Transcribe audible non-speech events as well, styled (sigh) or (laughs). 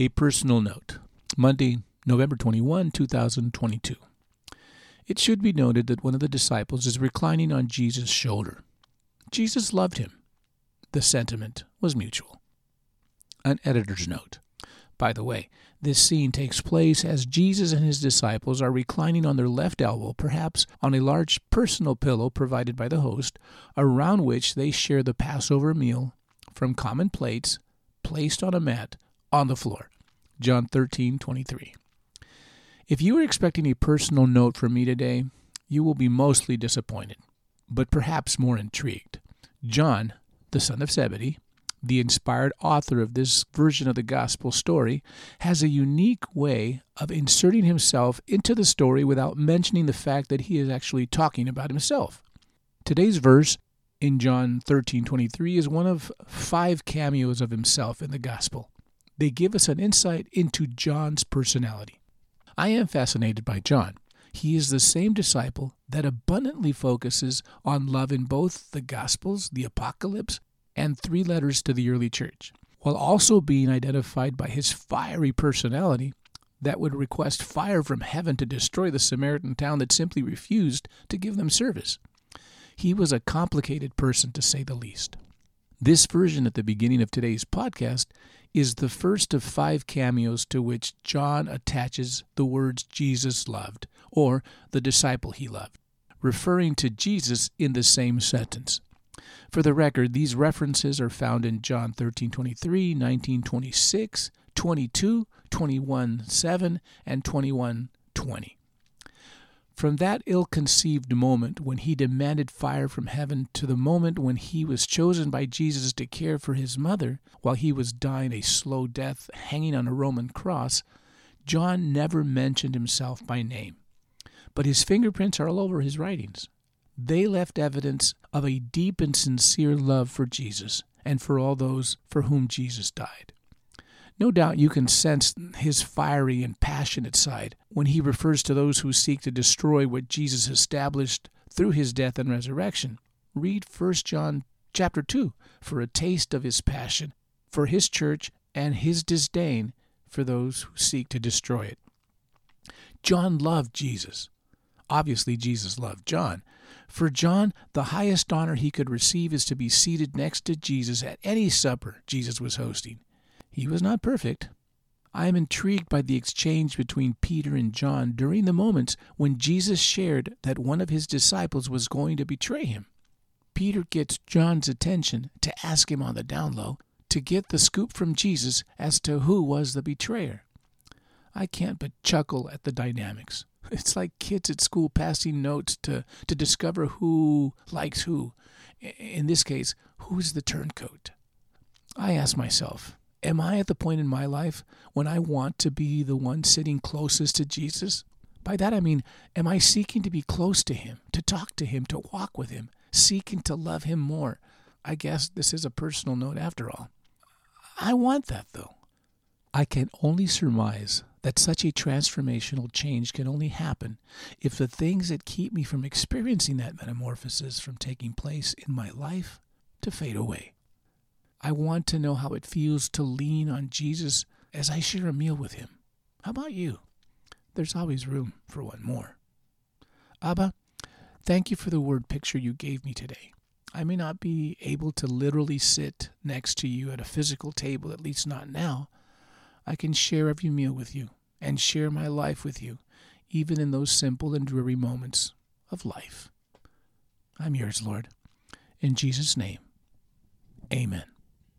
A personal note Monday, November 21, 2022. It should be noted that one of the disciples is reclining on Jesus' shoulder. Jesus loved him. The sentiment was mutual. An editor's note. By the way, this scene takes place as Jesus and his disciples are reclining on their left elbow, perhaps on a large personal pillow provided by the host, around which they share the Passover meal from common plates placed on a mat on the floor. John 13:23. If you are expecting a personal note from me today, you will be mostly disappointed, but perhaps more intrigued. John, the son of Zebedee, the inspired author of this version of the gospel story, has a unique way of inserting himself into the story without mentioning the fact that he is actually talking about himself. Today's verse in John 13:23 is one of five cameos of himself in the gospel. They give us an insight into John's personality. I am fascinated by John. He is the same disciple that abundantly focuses on love in both the Gospels, the Apocalypse, and three letters to the early church, while also being identified by his fiery personality that would request fire from heaven to destroy the Samaritan town that simply refused to give them service. He was a complicated person, to say the least. This version at the beginning of today's podcast is the first of five cameos to which John attaches the words Jesus loved, or the disciple he loved, referring to Jesus in the same sentence. For the record, these references are found in John 13:23, 19:26, 22, 21:7, and 21:20. From that ill conceived moment when he demanded fire from heaven to the moment when he was chosen by Jesus to care for his mother while he was dying a slow death hanging on a Roman cross, John never mentioned himself by name. But his fingerprints are all over his writings. They left evidence of a deep and sincere love for Jesus and for all those for whom Jesus died. No doubt you can sense his fiery and passionate side when he refers to those who seek to destroy what Jesus established through his death and resurrection. Read 1 John chapter 2 for a taste of his passion for his church and his disdain for those who seek to destroy it. John loved Jesus. Obviously, Jesus loved John. For John, the highest honor he could receive is to be seated next to Jesus at any supper Jesus was hosting. He was not perfect. I am intrigued by the exchange between Peter and John during the moments when Jesus shared that one of his disciples was going to betray him. Peter gets John's attention to ask him on the down low to get the scoop from Jesus as to who was the betrayer. I can't but chuckle at the dynamics. (laughs) It's like kids at school passing notes to, to discover who likes who. In this case, who's the turncoat? I ask myself, Am I at the point in my life when I want to be the one sitting closest to Jesus? By that I mean, am I seeking to be close to Him, to talk to Him, to walk with Him, seeking to love Him more? I guess this is a personal note after all. I want that, though. I can only surmise that such a transformational change can only happen if the things that keep me from experiencing that metamorphosis from taking place in my life to fade away. I want to know how it feels to lean on Jesus as I share a meal with him. How about you? There's always room for one more. Abba, thank you for the word picture you gave me today. I may not be able to literally sit next to you at a physical table, at least not now. I can share every meal with you and share my life with you, even in those simple and dreary moments of life. I'm yours, Lord. In Jesus' name, amen.